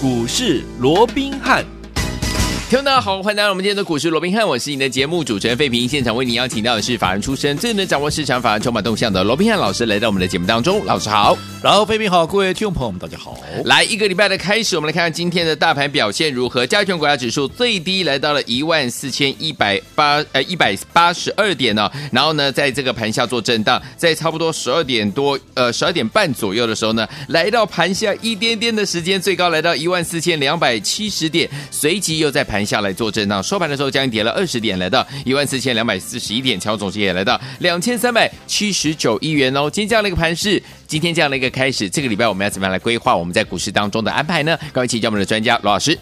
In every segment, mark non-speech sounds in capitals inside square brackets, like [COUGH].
股市罗宾汉。听众大家好，欢迎来到我们今天的股市罗宾汉，我是你的节目主持人费平。现场为你邀请到的是法人出身、最能掌握市场法人筹码动向的罗宾汉老师，来到我们的节目当中。老师好，然后费平好，各位听众朋友们大家好。来一个礼拜的开始，我们来看看今天的大盘表现如何。加权股价指数最低来到了一万四千一百八呃一百八十二点呢、哦，然后呢，在这个盘下做震荡，在差不多十二点多呃十二点半左右的时候呢，来到盘下一点点的时间，最高来到一万四千两百七十点，随即又在盘。盘下来做震荡，收盘的时候将近跌了二十点，来到一万四千两百四十一点，成交总值也来到两千三百七十九亿元哦。今天这样的一个盘势，今天这样的一个开始，这个礼拜我们要怎么样来规划我们在股市当中的安排呢？各位请教我们的专家罗老师。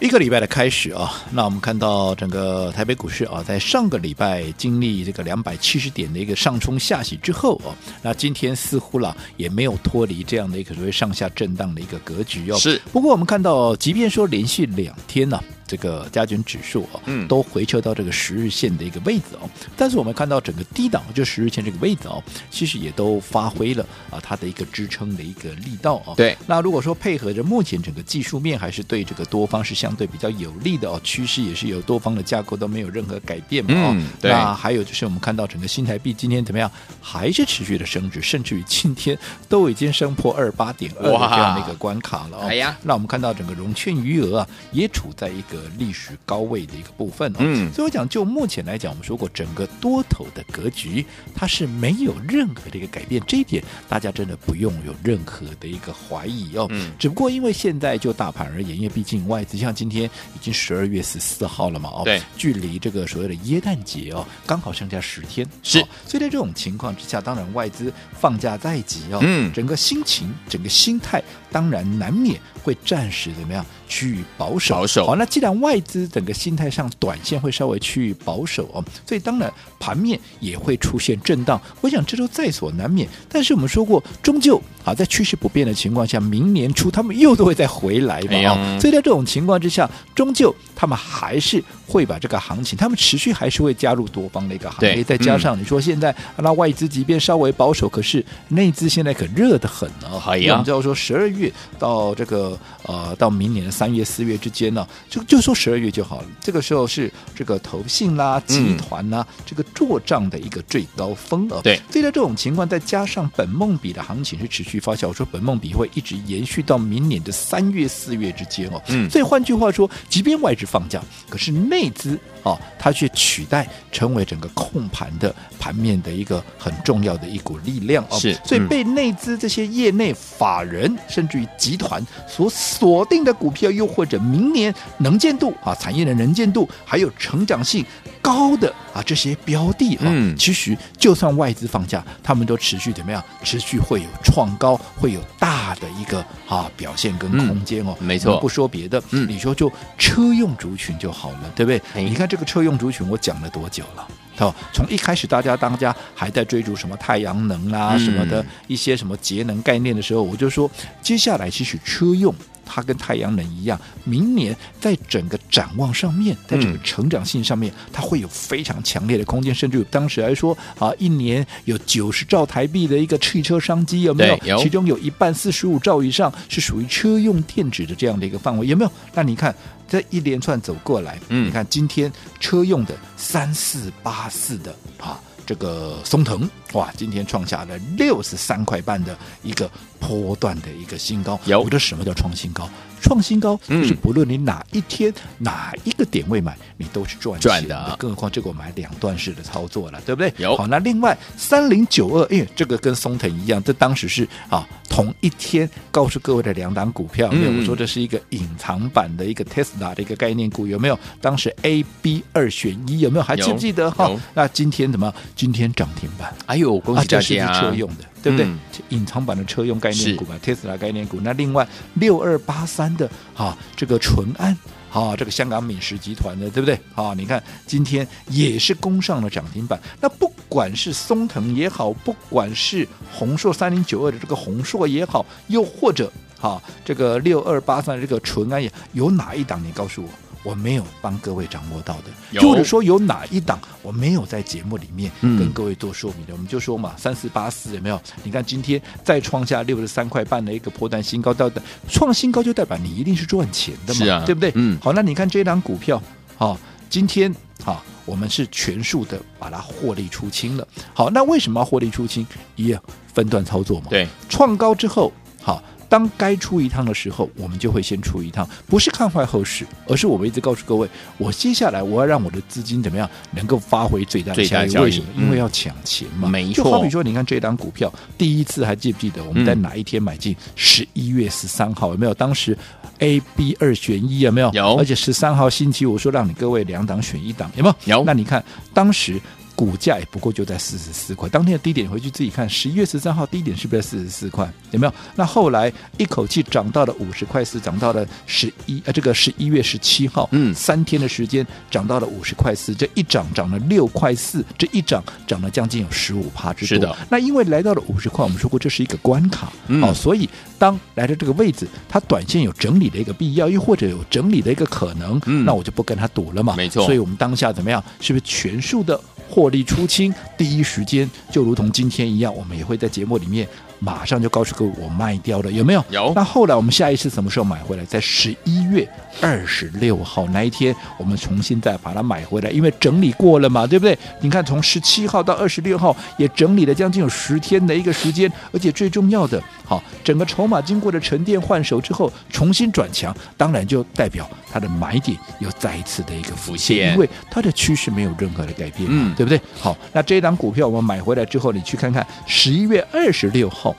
一个礼拜的开始啊，那我们看到整个台北股市啊，在上个礼拜经历这个两百七十点的一个上冲下洗之后啊，那今天似乎啦也没有脱离这样的一个所谓上下震荡的一个格局哦。是，不过我们看到，即便说连续两天呢、啊。这个加权指数啊，嗯，都回撤到这个十日线的一个位置哦。但是我们看到整个低档就十日线这个位置哦，其实也都发挥了啊它的一个支撑的一个力道哦。对，那如果说配合着目前整个技术面还是对这个多方是相对比较有利的哦，趋势也是有多方的架构都没有任何改变嘛。嗯，对。那还有就是我们看到整个新台币今天怎么样，还是持续的升值，甚至于今天都已经升破二八点二的这样的一个关卡了哦。哎呀，那我们看到整个融券余额啊，也处在一个历史高位的一个部分哦，嗯，所以我讲就目前来讲，我们说过整个多头的格局，它是没有任何的一个改变，这一点大家真的不用有任何的一个怀疑哦，嗯，只不过因为现在就大盘而言，因为毕竟外资像今天已经十二月十四号了嘛，哦，对，距离这个所谓的耶诞节哦，刚好剩下十天，是，哦，所以在这种情况之下，当然外资放假在即哦，嗯，整个心情，整个心态，当然难免会暂时怎么样趋于保守，保守，好，那既然外资整个心态上，短线会稍微趋于保守哦，所以当然盘面也会出现震荡。我想这都在所难免。但是我们说过，终究啊，在趋势不变的情况下，明年初他们又都会再回来嘛。哦，所以在这种情况之下，终究他们还是会把这个行情，他们持续还是会加入多方的一个行列。再加上你说现在那外资即便稍微保守，可是内资现在可热得很呢。好呀，我们知道说十二月到这个呃到明年的三月四月之间呢，就就说十二月就好了。这个时候是这个投信啦、集团啦，嗯、这个做账的一个最高峰啊。对，所以在这种情况，再加上本梦比的行情是持续发酵，我说本梦比会一直延续到明年的三月、四月之间哦。嗯，所以换句话说，即便外资放假，可是内资哦，它却取代成为整个控盘的盘面的一个很重要的一股力量哦。是，嗯、所以被内资这些业内法人甚至于集团所锁定的股票，又或者明年能见度啊，产业的能见度。还有成长性高的啊这些标的啊，嗯，其实就算外资放假，他们都持续怎么样？持续会有创高，会有大的一个啊表现跟空间哦。嗯、没错，不说别的，嗯，你说就车用族群就好了，对不对？嗯、你看这个车用族群，我讲了多久了？好，从一开始大家当家还在追逐什么太阳能啊、嗯、什么的一些什么节能概念的时候，我就说接下来其实车用。它跟太阳能一样，明年在整个展望上面，在整个成长性上面，它会有非常强烈的空间，甚至于当时来说啊，一年有九十兆台币的一个汽车商机，有没有？有。其中有一半四十五兆以上是属于车用电子的这样的一个范围，有没有？那你看这一连串走过来，嗯，你看今天车用的三四八四的啊。这个松腾哇，今天创下了六十三块半的一个波段的一个新高。有，我说什么叫创新高？创新高就是不论你哪一天、嗯、哪一个点位买，你都是赚钱的。的更何况这个我买两段式的操作了，对不对？有。好，那另外三零九二，哎，这个跟松藤一样，这当时是啊同一天告诉各位的两档股票，嗯没有？我说这是一个隐藏版的一个 Tesla 的一个概念股，有没有？当时 A、B 二选一，有没有？还记不记得哈？那今天怎么？今天涨停板？哎呦，恭喜大家！啊、这是车用的。对不对？隐、嗯、藏版的车用概念股嘛，Tesla 概念股。那另外六二八三的啊，这个淳安啊，这个香港敏实集团的，对不对？啊，你看今天也是攻上了涨停板。那不管是松藤也好，不管是宏硕三零九二的这个宏硕也好，又或者啊，这个六二八三的这个淳安也，有哪一档？你告诉我。我没有帮各位掌握到的，或者说有哪一档我没有在节目里面嗯跟各位做说明的，我们就说嘛，三四八四有没有？你看今天再创下六十三块半的一个破段新高，到的创新高就代表你一定是赚钱的嘛，啊对不对？嗯好，那你看这一档股票，好、今天好、我们是全数的把它获利出清了。好，那为什么要获利出清？一样分段操作嘛。对，创高之后，好，当该出一趟的时候，我们就会先出一趟，不是看坏后市，而是我们一直告诉各位，我接下来我要让我的资金怎么样能够发挥最大的效益？最大效益为什么？嗯因为要抢钱嘛。没错就好比说，你看这档股票，第一次还记不记得我们在哪一天买进？十一月十三号有没有？当时 A、B 二选一有没有？有而且十三号星期五说让你各位两档选一档，有没有？有那你看当时。股价也不过就在四十四块，当天的低点回去自己看，十一月十三号低点是不是在四十四块？有没有？那后来一口气涨到了五十块四，涨到了十一呃，这个十一月十七号，嗯三天的时间涨到了五十块四，这一涨涨了六块四，这一涨涨了将近有十五趴之多。是的，那因为来到了五十块，我们说过这是一个关卡，嗯哦，所以当来到这个位置，它短线有整理的一个必要，又或者有整理的一个可能，嗯那我就不跟它赌了嘛。没错所以我们当下怎么样？是不是全数的获利出清？第一时间就如同今天一样，我们也会在节目里面马上就告诉各位我卖掉了，有没有？有那后来我们下一次什么时候买回来？在十一月二十六号那一天，我们重新再把它买回来，因为整理过了嘛，对不对？你看从十七号到二十六号也整理了将近有十天的一个时间，而且最重要的，好，整个筹码经过了沉淀换手之后，重新转强，当然就代表它的买点又再一次的一个浮现，因为它的趋势没有任何的改变，嗯对不对？好，那这一档股票我们买回来之后，你去看看十一月二十六号。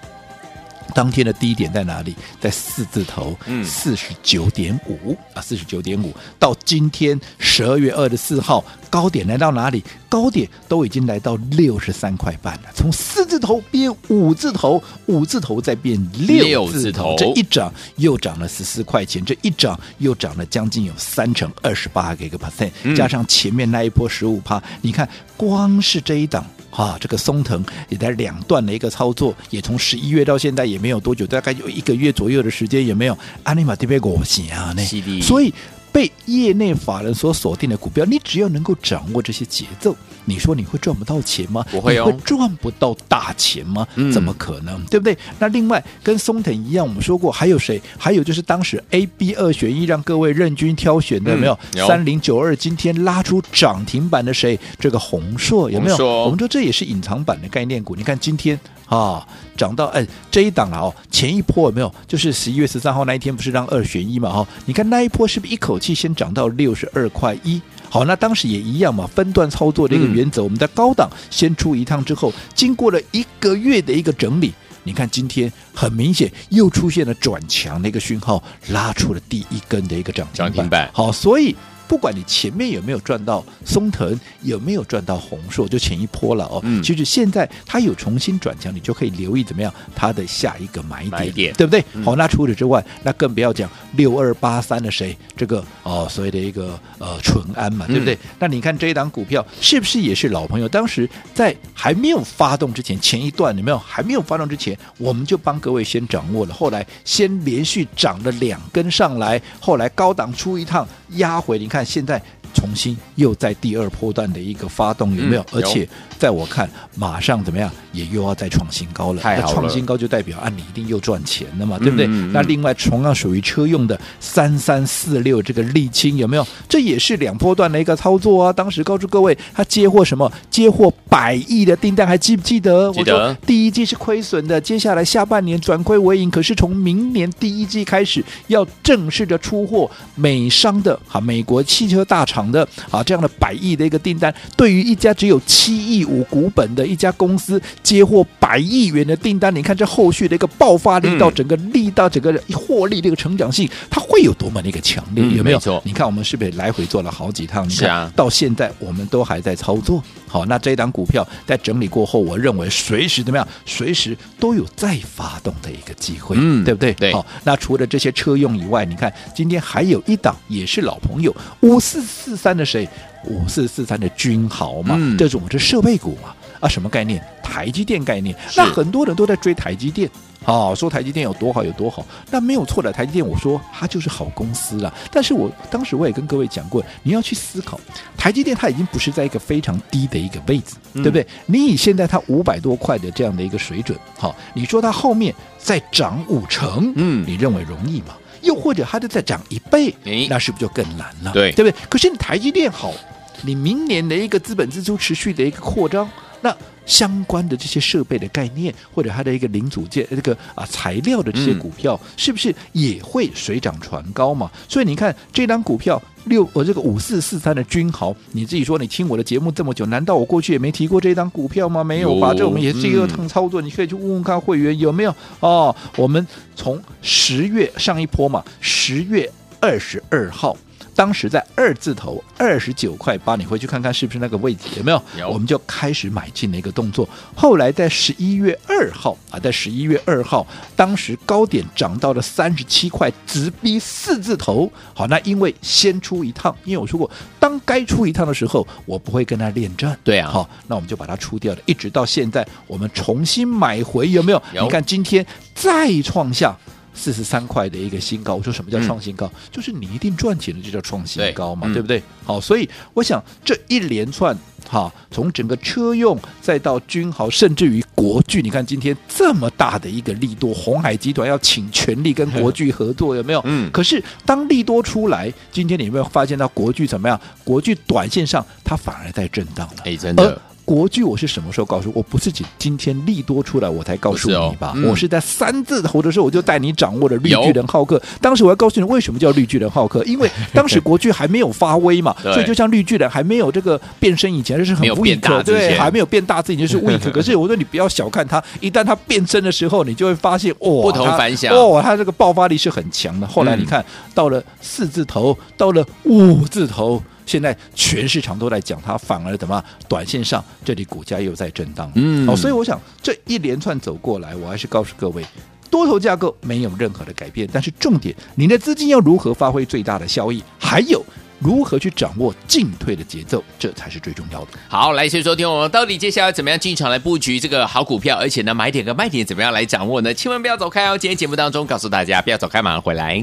当天的低点在哪里？在四字头，嗯四十九点五啊，四十九点五。到今天十二月二十四号，高点来到哪里？高点都已经来到六十三块半了。从四字头变五字头，五字头再变六字头，这一涨又涨了十四块钱，这一涨又涨了将近有三成二十八个一个 percent，嗯加上前面那一波十五趴，你看光是这一档。啊，这个松藤也在两段的一个操作，也从十一月到现在也没有多久，大概有一个月左右的时间，也没有？阿尼玛特别果行啊，那所以被业内法人所锁定的股票，你只要能够掌握这些节奏，你说你会赚不到钱吗？不会哦你会赚不到大钱吗？嗯怎么可能？对不对？那另外跟松腾一样，我们说过还有谁？还有就是当时 A、B 二选一，让各位任君挑选的，有没有三零九二今天拉出涨停板的谁？这个宏硕有没有？我们说这也是隐藏版的概念股。你看今天啊，涨到哎这一档了哦，前一波有没有？就是十一月十三号那一天不是让二选一嘛？哈，你看那一波是不是一口气先涨到六十二块一？好，那当时也一样嘛，分段操作的一个原则，我们在高档先出一趟之后，经过了一个月的一个整理。你看，今天很明显又出现了转强的一个讯号，拉出了第一根的一个涨停板。涨停板好，所以不管你前面有没有赚到松藤，有没有赚到宏硕，就前一波了哦。嗯其实现在它有重新转强，你就可以留意怎么样它的下一个买点，买点对不对？嗯好，那除此之外，那更不要讲六二八三的谁，这个哦所谓的一个呃淳安嘛，对不对？嗯那你看这一档股票是不是也是老朋友？当时在还没有发动之前，前一段有没有还没有发动之前，我们就帮各位先掌握了，后来先连续涨了两根上来，后来高档出一趟压回，你看看现在重新又在第二波段的一个发动有没有？而且在我看，马上怎么样，也又要再创新高了。了那创新高就代表啊，你一定又赚钱了嘛，对不对？嗯嗯嗯那另外同样属于车用的三三四六这个沥青有没有？这也是两波段的一个操作啊。当时告诉各位，他接获什么？接获百亿的订单，还记不记得？记得我说第一季是亏损的，接下来下半年转亏为盈。可是从明年第一季开始，要正式的出货美商的哈美国汽车大厂的啊这样的百亿的一个订单，对于一家只有七亿五股本的一家公司接获百亿元的订单，你看这后续的一个爆发力到嗯整个力到整个获利这个成长性，它会有多么的一个强烈？嗯有没有？你看我们是不是来回做了好几趟？是啊到现在我们都还在操作。好，那这一档股票在整理过后，我认为随时怎么样？随时都有再发动的一个机会，嗯对不对？对好，那除了这些车用以外，你看今天还有一档也是老朋友，五四四三的谁？五四四三的君豪嘛，嗯这种是设备股嘛。啊，什么概念？台积电概念。那很多人都在追台积电。哦，说台积电有多好有多好，那没有错的。台积电，我说它就是好公司了。但是我当时我也跟各位讲过，你要去思考，台积电它已经不是在一个非常低的一个位置，嗯、对不对？你以现在它五百多块的这样的一个水准，好、哦，你说它后面再涨五成，嗯，你认为容易吗？又或者它就再涨一倍，诶那是不是就更难了？对，对不对？可是你台积电好，你明年的一个资本支出持续的一个扩张，那。相关的这些设备的概念，或者它的一个零组件、这个啊材料的这些股票，嗯、是不是也会水涨船高嘛？所以你看这张股票六，我这个五四四三的君豪，你自己说，你听我的节目这么久，难道我过去也没提过这张股票吗？没有吧？这我们也是一个趟操作，嗯、你可以去问问看会员有没有哦。我们从十月上一波嘛，十月二十二号。当时在二字头二十九块八，你回去看看是不是那个位置有没有？有，我们就开始买进的一个动作。后来在十一月二号啊，在十一月二号，当时高点涨到了三十七块，直逼四字头。好，那因为先出一趟，因为我说过，当该出一趟的时候，我不会跟他恋战。对啊，好，那我们就把它出掉了，一直到现在，我们重新买回，有没有？有，你看今天再创下。四十三块的一个新高，我说什么叫创新高？嗯、就是你一定赚钱的就叫创新高嘛，对，不对？好，所以我想这一连串哈，从整个车用再到君豪，甚至于国巨，你看今天这么大的一个利多，红海集团要请全力跟国巨合作，有没有？嗯。可是当利多出来，今天你有没有发现到国巨怎么样？国巨短线上它反而在震荡了，哎，真的。国巨我是什么时候告诉？我不是今今天利多出来我才告诉你吧？哦嗯、我是在三字头的时候我就带你掌握了绿巨人浩克。当时我要告诉你为什么叫绿巨人浩克，[LAUGHS] 因为当时国巨还没有发威嘛，[LAUGHS] 所以就像绿巨人还没有这个变身以前，就是很 weak，对，还没有变大自己就是 weak。[LAUGHS] 可是我说你不要小看它，一旦它变身的时候，你就会发现哦，不同凡响哦，它这个爆发力是很强的。后来你看、嗯、到了四字头，到了五字头。现在全市场都在讲它，反而怎么？短线上这里股价又在震荡。嗯，哦，所以我想这一连串走过来，我还是告诉各位，多头架构没有任何的改变，但是重点，你的资金要如何发挥最大的效益，还有如何去掌握进退的节奏，这才是最重要的。好，来，先说听我们到底接下来怎么样进场来布局这个好股票，而且呢，买点跟卖点怎么样来掌握呢？千万不要走开哦！今天节目当中告诉大家，不要走开，马上回来。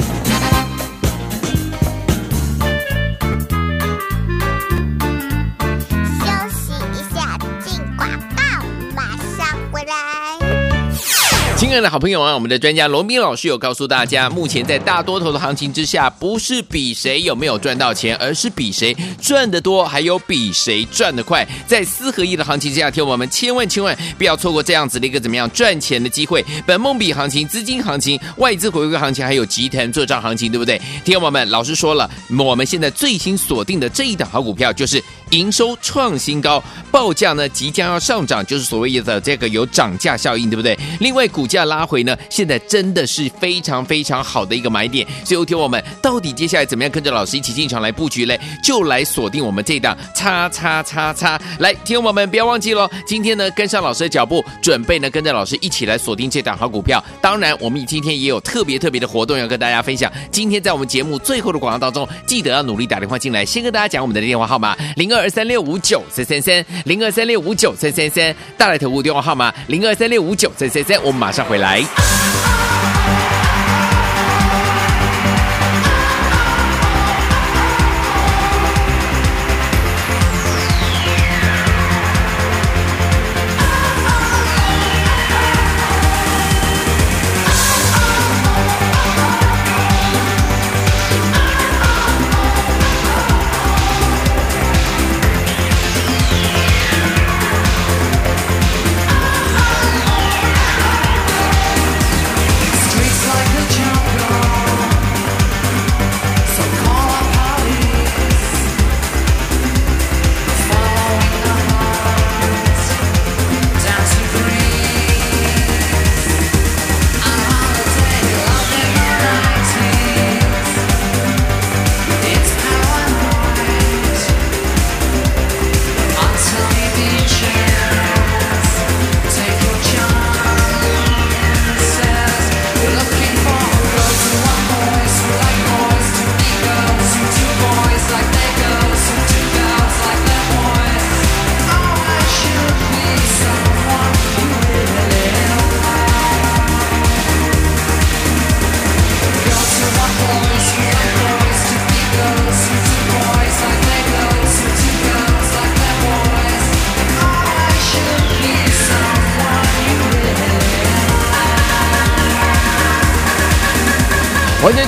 亲爱的好朋友啊，我们的专家罗宾老师有告诉大家，目前在大多头的行情之下，不是比谁有没有赚到钱，而是比谁赚得多，还有比谁赚得快。在四合一的行情之下，听我们千万千万不要错过这样子的一个怎么样赚钱的机会。本梦比行情、资金行情、外资回归行情，还有集团做账行情，对不对？听我们老师说了，我们现在最新锁定的这一档好股票就是。营收创新高，报价呢即将要上涨，就是所谓的这个有涨价效应，对不对？另外股价拉回呢，现在真的是非常非常好的一个买点。所以，听我们到底接下来怎么样跟着老师一起进场来布局嘞？就来锁定我们这档叉叉叉叉。来，听我们不要忘记喽，今天呢跟上老师的脚步，准备呢跟着老师一起来锁定这档好股票。当然，我们今天也有特别特别的活动要跟大家分享。今天在我们节目最后的广告当中，记得要努力打电话进来，先跟大家讲我们的电话号码零二。二三六五九三三三零二三六五九三三三，大来投顾电话号码零二三六五九三三三，我们马上回来。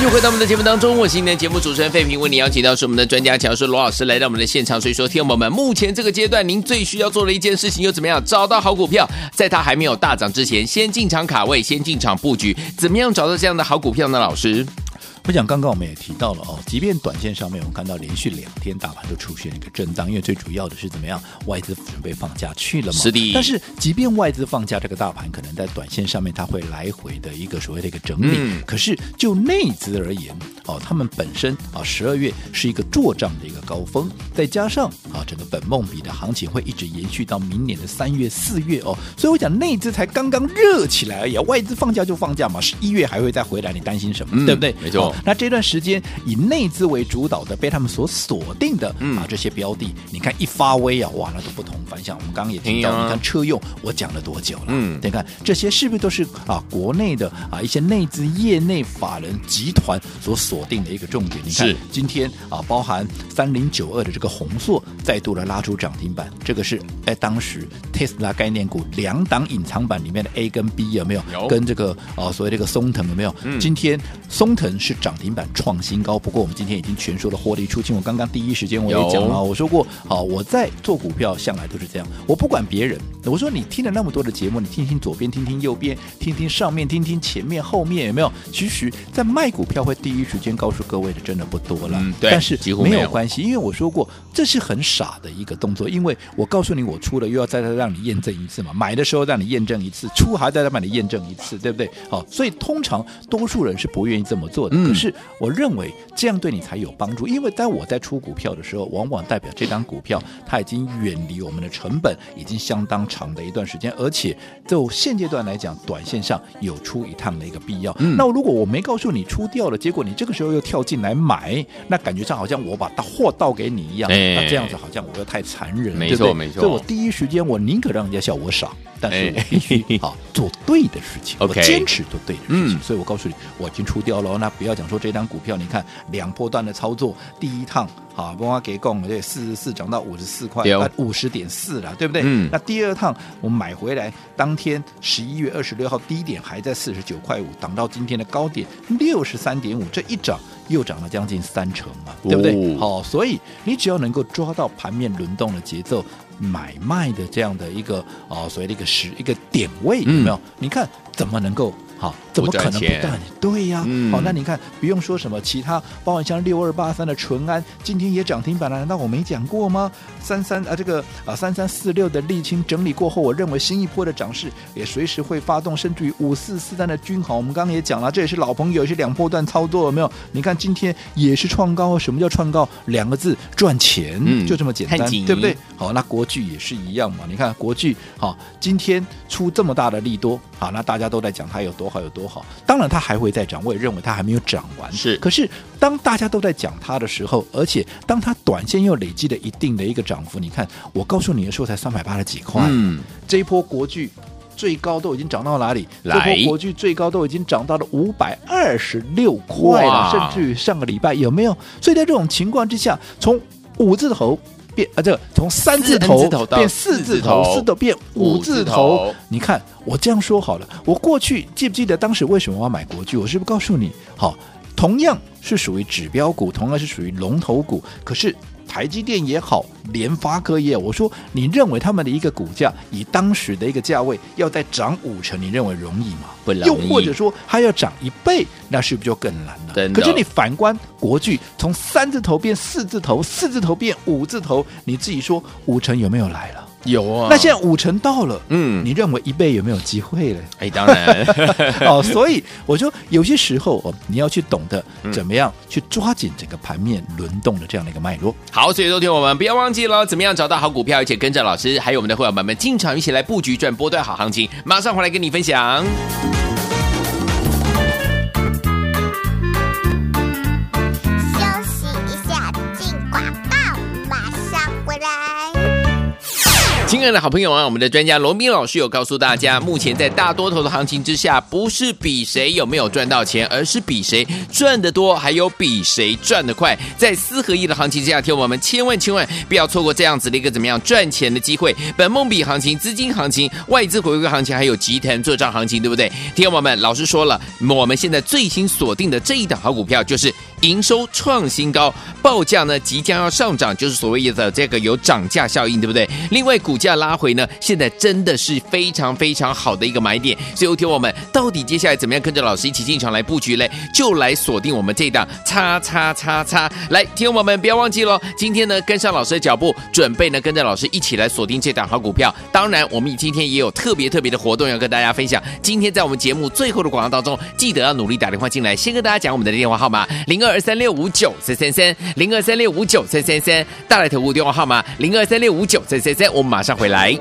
续回到我们的节目当中，我是今天的节目主持人费平，为你邀请到是我们的专家讲师罗老师来到我们的现场。所以说，听众朋友们，目前这个阶段您最需要做的一件事情又怎么样？找到好股票，在它还没有大涨之前，先进场卡位，先进场布局，怎么样找到这样的好股票呢？老师？我想刚刚我们也提到了哦，即便短线上面我们看到连续两天大盘都出现一个震荡，因为最主要的是怎么样，外资准备放假去了嘛。是的。但是即便外资放假，这个大盘可能在短线上面它会来回的一个所谓的一个整理。嗯。可是就内资而言，哦，他们本身啊，十二月是一个做账的一个高峰，再加上啊，整个本梦比的行情会一直延续到明年的三月、四月哦。所以我讲内资才刚刚热起来而已，外资放假就放假嘛，十一月还会再回来，你担心什么？嗯、对不对？没错。那这段时间以内资为主导的，被他们所锁定的、嗯、啊这些标的，你看一发威啊，哇，那都不同凡响。我们刚刚也听到，啊、你看车用，我讲了多久了？嗯，你看这些是不是都是啊国内的啊一些内资业内法人集团所锁定的一个重点？你看今天啊，包含三零九二的这个红硕再度的拉出涨停板，这个是哎当时 Tesla 概念股两档隐藏版里面的 A 跟 B 有没有？有。跟这个啊所谓这个松藤有没有？嗯、今天松藤是涨停板。创新高，不过我们今天已经全说了获利出清。我刚刚第一时间我也讲了，我说过，好，我在做股票向来都是这样，我不管别人。我说你听了那么多的节目，你听听左边，听听右边，听听上面，听听前面后面，有没有？其实，在卖股票会第一时间告诉各位的真的不多了。嗯，对，但是没有关系，因为我说过这是很傻的一个动作，因为我告诉你我出了，又要再再让你验证一次嘛。买的时候让你验证一次，出还要再让你验证一次，对不对？好，所以通常多数人是不愿意这么做的。嗯，可是。我认为这样对你才有帮助，因为当我在出股票的时候，往往代表这张股票它已经远离我们的成本已经相当长的一段时间，而且就现阶段来讲，短线上有出一趟的一个必要。嗯、那如果我没告诉你出掉了，结果你这个时候又跳进来买，那感觉上好像我把货倒给你一样，哎、那这样子好像我又太残忍了，没错？没错。所以我第一时间我宁可让人家笑我傻。但是我必须 [LAUGHS] 好做对的事情，我坚持做对的事情。所以我告诉你，我已经出掉了。那不要讲说这张股票，你看两波段的操作，第一趟好，帮我给供，对，四十四涨到五十四块，五十点四了，对不对？那第二趟我买回来，当天十一月二十六号低点还在四十九块五，涨到今天的高点六十三点五，这一涨又涨了将近三成嘛，对不对？好，所以你只要能够抓到盘面轮动的节奏。买卖的这样的一个呃，所谓的一个时一个点位有没有？嗯、你看怎么能够？好，怎么可能不赚？对呀，嗯、好，那你看，不用说什么其他，包括像六二八三的淳安，今天也涨停板了，难道我没讲过吗？三三啊，这个啊三三四六的沥青整理过后，我认为新一波的涨势也随时会发动，甚至于五四四三的均衡，我们刚刚也讲了，这也是老朋友，也是两波段操作，有没有？你看今天也是创高，什么叫创高？两个字，赚钱，嗯、就这么简单，对不对？好，那国巨也是一样嘛，你看国巨，好，今天出这么大的利多，好，那大家都在讲它有多。多好有多好，当然它还会再涨，我也认为它还没有涨完。是，可是当大家都在讲它的时候，而且当它短线又累积了一定的一个涨幅，你看，我告诉你的时候才三百八十几块，嗯，这一波国巨最高都已经涨到哪里？来这波国巨最高都已经涨到了五百二十六块了，甚至于上个礼拜有没有？所以在这种情况之下，从五字头。变啊，这个从三字头变四字头，四字头变五字头。字头你看我这样说好了，我过去记不记得当时为什么我要买国巨？我是不是告诉你，好，同样是属于指标股，同样是属于龙头股，可是。台积电也好，联发科也好，我说你认为他们的一个股价以当时的一个价位要再涨五成，你认为容易吗？不容易。又或者说它要涨一倍，那是不是就更难了？可是你反观国巨，从三字头变四字头，四字头变五字头，你自己说五成有没有来了？有啊，那现在五成到了，嗯，你认为一倍有没有机会呢？哎，当然，[LAUGHS] 哦，所以我就有些时候哦，你要去懂得怎么样去抓紧整个盘面轮动的这样的一个脉络。好，所以昨天我们不要忘记了，怎么样找到好股票，而且跟着老师还有我们的会员们们进场一起来布局赚波段好行情，马上回来跟你分享。亲爱的好朋友啊，我们的专家罗宾老师有告诉大家，目前在大多头的行情之下，不是比谁有没有赚到钱，而是比谁赚得多，还有比谁赚得快。在四合一的行情之下，听我们千万千万不要错过这样子的一个怎么样赚钱的机会。本梦比行情、资金行情、外资回归行情，还有集团做账行情，对不对？听我们，老师说了，我们现在最新锁定的这一档好股票就是。营收创新高，报价呢即将要上涨，就是所谓的这个有涨价效应，对不对？另外股价拉回呢，现在真的是非常非常好的一个买点。所以，听我们到底接下来怎么样跟着老师一起进场来布局嘞？就来锁定我们这档叉叉叉叉。来，听我们不要忘记喽，今天呢跟上老师的脚步，准备呢跟着老师一起来锁定这档好股票。当然，我们今天也有特别特别的活动要跟大家分享。今天在我们节目最后的广告当中，记得要努力打电话进来，先跟大家讲我们的电话号码零二。二三六五九三三三零二三六五九三三三，大来投顾电话号码零二三六五九三三三，我们马上回来。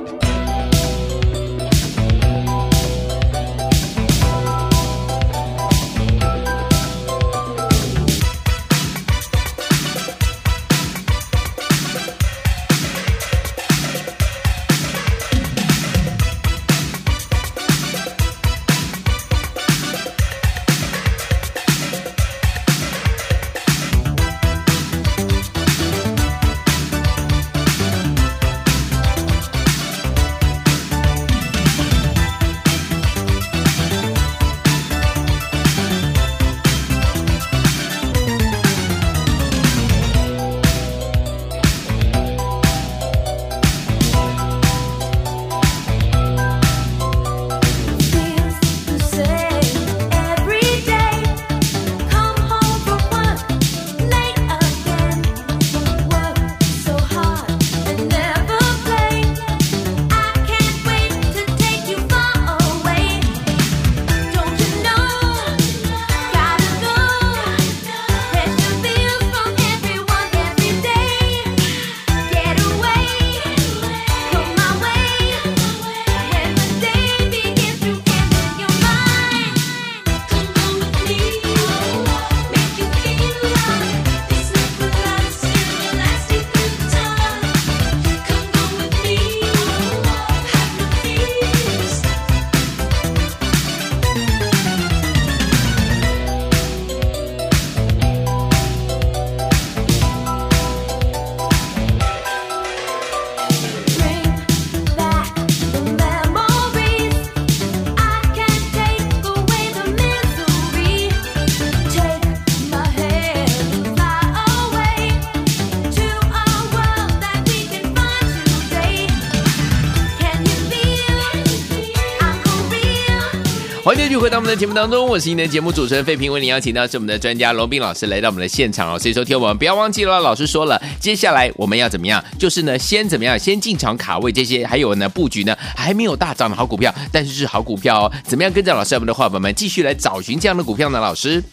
续回到我们的节目当中，我是您的节目主持人费平，为您邀请到是我们的专家罗斌老师来到我们的现场哦。所以说，听我们不要忘记了，老师说了，接下来我们要怎么样？就是呢，先怎么样？先进场卡位这些，还有呢，布局呢还没有大涨的好股票，但是是好股票哦。怎么样跟着老师我们的伙伴们继续来找寻这样的股票呢？老师？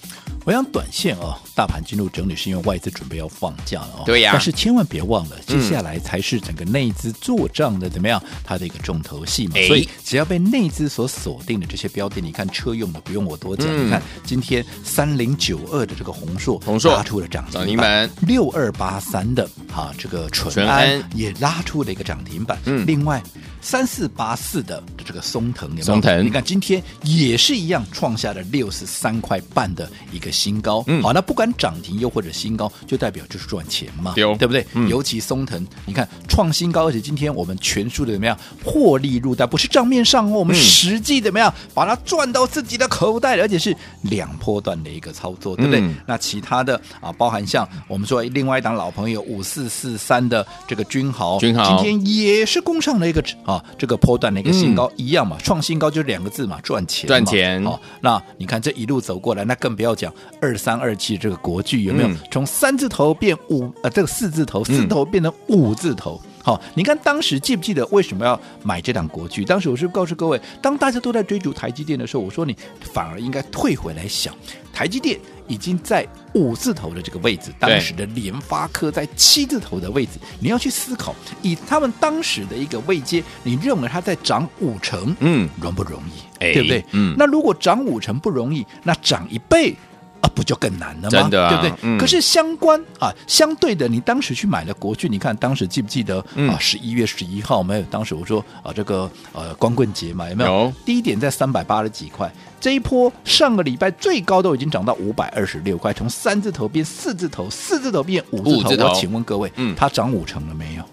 我想短线哦，大盘进入整理是因为外资准备要放假了哦。对呀，但是千万别忘了，接下来才是整个内资做账的怎么样？它的一个重头戏嘛。所以只要被内资所锁定的这些标的，你看车用的不用我多讲。你看今天三零九二的这个宏硕，宏硕拉出了涨停板；六二八三的哈这个纯安也拉出了一个涨停板。嗯，另外三四八四的这个松腾，松藤，你看今天也是一样创下了六十三块半的一个。新高，嗯，好，那不管涨停又或者新高，就代表就是赚钱嘛，对，对不对？嗯，尤其松藤，你看创新高，而且今天我们全数的怎么样获利入袋，不是账面上哦，我们实际怎么样把它赚到自己的口袋，而且是两波段的一个操作，对不对？嗯，那其他的啊，包含像我们说另外一档老朋友五四四三的这个君豪，君豪今天也是攻上了一个啊这个波段的一个新高，嗯，一样嘛，创新高就两个字嘛，赚钱，赚钱。好，那你看这一路走过来，那更不要讲。二三二七这个国巨有没有从三字头变五呃这个四字头，四字头变成五字头？好、嗯，你看当时记不记得为什么要买这档国剧？当时我是告诉各位，当大家都在追逐台积电的时候，我说你反而应该退回来想，台积电已经在五字头的这个位置，当时的联发科在七字头的位置，你要去思考，以他们当时的一个位阶，你认为它在涨五成，嗯，容不容易？哎，对不对？嗯，那如果涨五成不容易，那涨一倍？啊，不就更难了吗？真的、啊，对不对？嗯、可是相关啊，相对的，你当时去买了国巨，你看当时记不记得、嗯、啊？十一月十一号没有？当时我说啊，这个呃光棍节嘛，有没有？有低点在三百八十几块，这一波上个礼拜最高都已经涨到五百二十六块，从三字头变四字头，四字头变五字头。字头我请问各位，嗯，它涨五成了没有？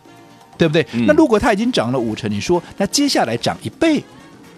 对不对？嗯、那如果它已经涨了五成，你说那接下来涨一倍，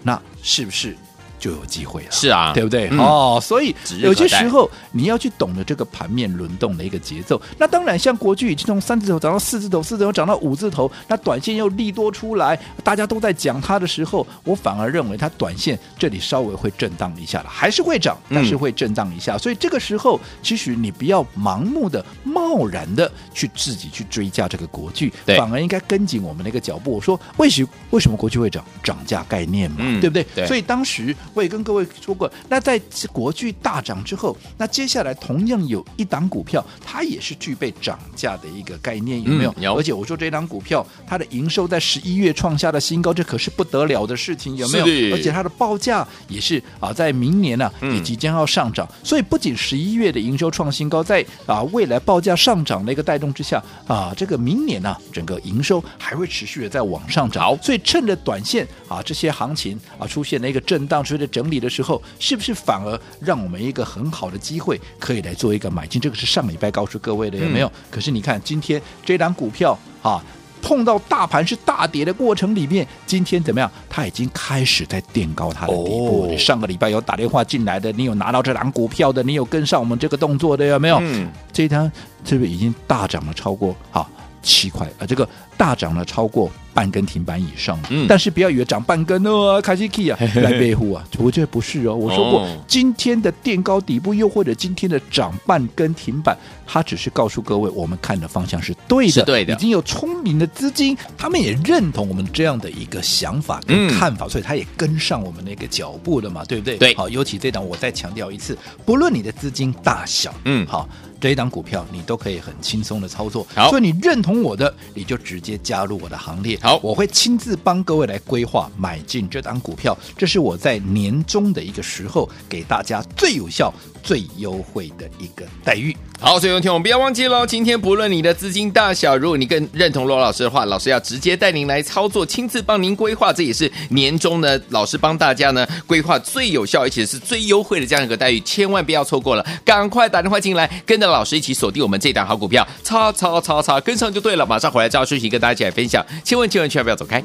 那是不是？就有机会了，是啊，对不对？嗯、哦，所以有些时候你要去懂得这个盘面轮动的一个节奏。那当然，像国巨已经从三字头涨到四字头，四字头涨到五字头，那短线又利多出来，大家都在讲它的时候，我反而认为它短线这里稍微会震荡一下了，还是会涨，但是会震荡一下。嗯、所以这个时候，其实你不要盲目的、贸然的去自己去追加这个国巨，反而应该跟紧我们的一个脚步。我说，为什为什么国巨会涨？涨价概念嘛，嗯、对不对？对所以当时。我也跟各位说过，那在国巨大涨之后，那接下来同样有一档股票，它也是具备涨价的一个概念，有没有？嗯、有。而且我说这档股票，它的营收在十一月创下了新高，这可是不得了的事情，有没有？而且它的报价也是啊，在明年呢、啊、也即将要上涨，嗯、所以不仅十一月的营收创新高，在啊未来报价上涨的一个带动之下啊，这个明年呢、啊、整个营收还会持续的在往上涨，所以趁着短线啊这些行情啊出现了一个震荡，出现。整理的时候，是不是反而让我们一个很好的机会，可以来做一个买进？这个是上礼拜告诉各位的，有没有？嗯、可是你看今天这档股票啊，碰到大盘是大跌的过程里面，今天怎么样？它已经开始在垫高它的底部。哦、上个礼拜有打电话进来的，你有拿到这档股票的，你有跟上我们这个动作的，有没有？嗯，这一单是不是已经大涨了超过好七块啊？这个大涨了超过。半根停板以上，嗯，但是不要以为涨半根哦，卡西 key 啊，[LAUGHS] 来背护啊，我觉得不是哦。我说过，今天的垫高底部，又或者今天的涨半根停板，它只是告诉各位，我们看的方向是对的，是对的。已经有聪明的资金，他们也认同我们这样的一个想法跟看法，所以他也跟上我们那个脚步了嘛，对不对？对。好，尤其这档，我再强调一次，不论你的资金大小，嗯，好，这一档股票你都可以很轻松的操作。好，所以你认同我的，你就直接加入我的行列。好，我会亲自帮各位来规划买进这档股票，这是我在年终的一个时候给大家最有效、最优惠的一个待遇。好，所以有听我们不要忘记喽，今天不论你的资金大小，如果你更认同罗老师的话，老师要直接带您来操作，亲自帮您规划，这也是年终呢，老师帮大家呢规划最有效而且是最优惠的这样一个待遇，千万不要错过了，赶快打电话进来，跟着老师一起锁定我们这档好股票，叉叉叉叉，跟上就对了，马上回来照休息跟大家一起来分享，千万千万千万不要走开。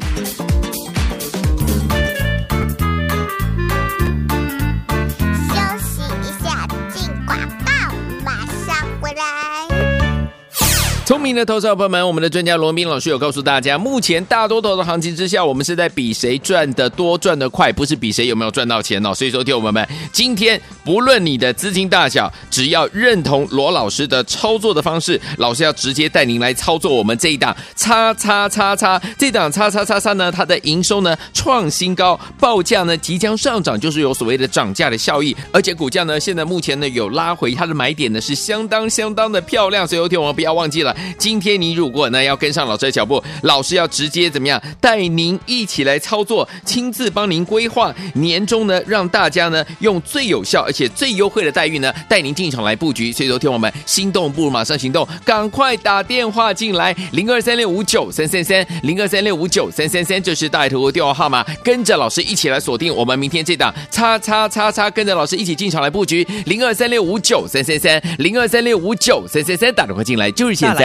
聪明的投资者朋友们，我们的专家罗宾老师有告诉大家，目前大多头的行情之下，我们是在比谁赚得多、赚得快，不是比谁有没有赚到钱哦。所以说，听我们，今天不论你的资金大小，只要认同罗老师的操作的方式，老师要直接带您来操作我们这一档叉叉叉叉，这档叉叉叉叉呢，它的营收呢创新高，报价呢即将上涨，就是有所谓的涨价的效益，而且股价呢现在目前呢有拉回，它的买点呢是相当相当的漂亮。所以，听我们不要忘记了。今天你如果呢要跟上老师的脚步，老师要直接怎么样带您一起来操作，亲自帮您规划年终呢，让大家呢用最有效而且最优惠的待遇呢带您进场来布局。所以，说，听我们心动不如马上行动，赶快打电话进来零二三六五九三三三零二三六五九三三三，这是大爱投顾电话号码，跟着老师一起来锁定我们明天这档叉叉叉叉，跟着老师一起进场来布局零二三六五九三三三零二三六五九三三三，打电话进来就是现在。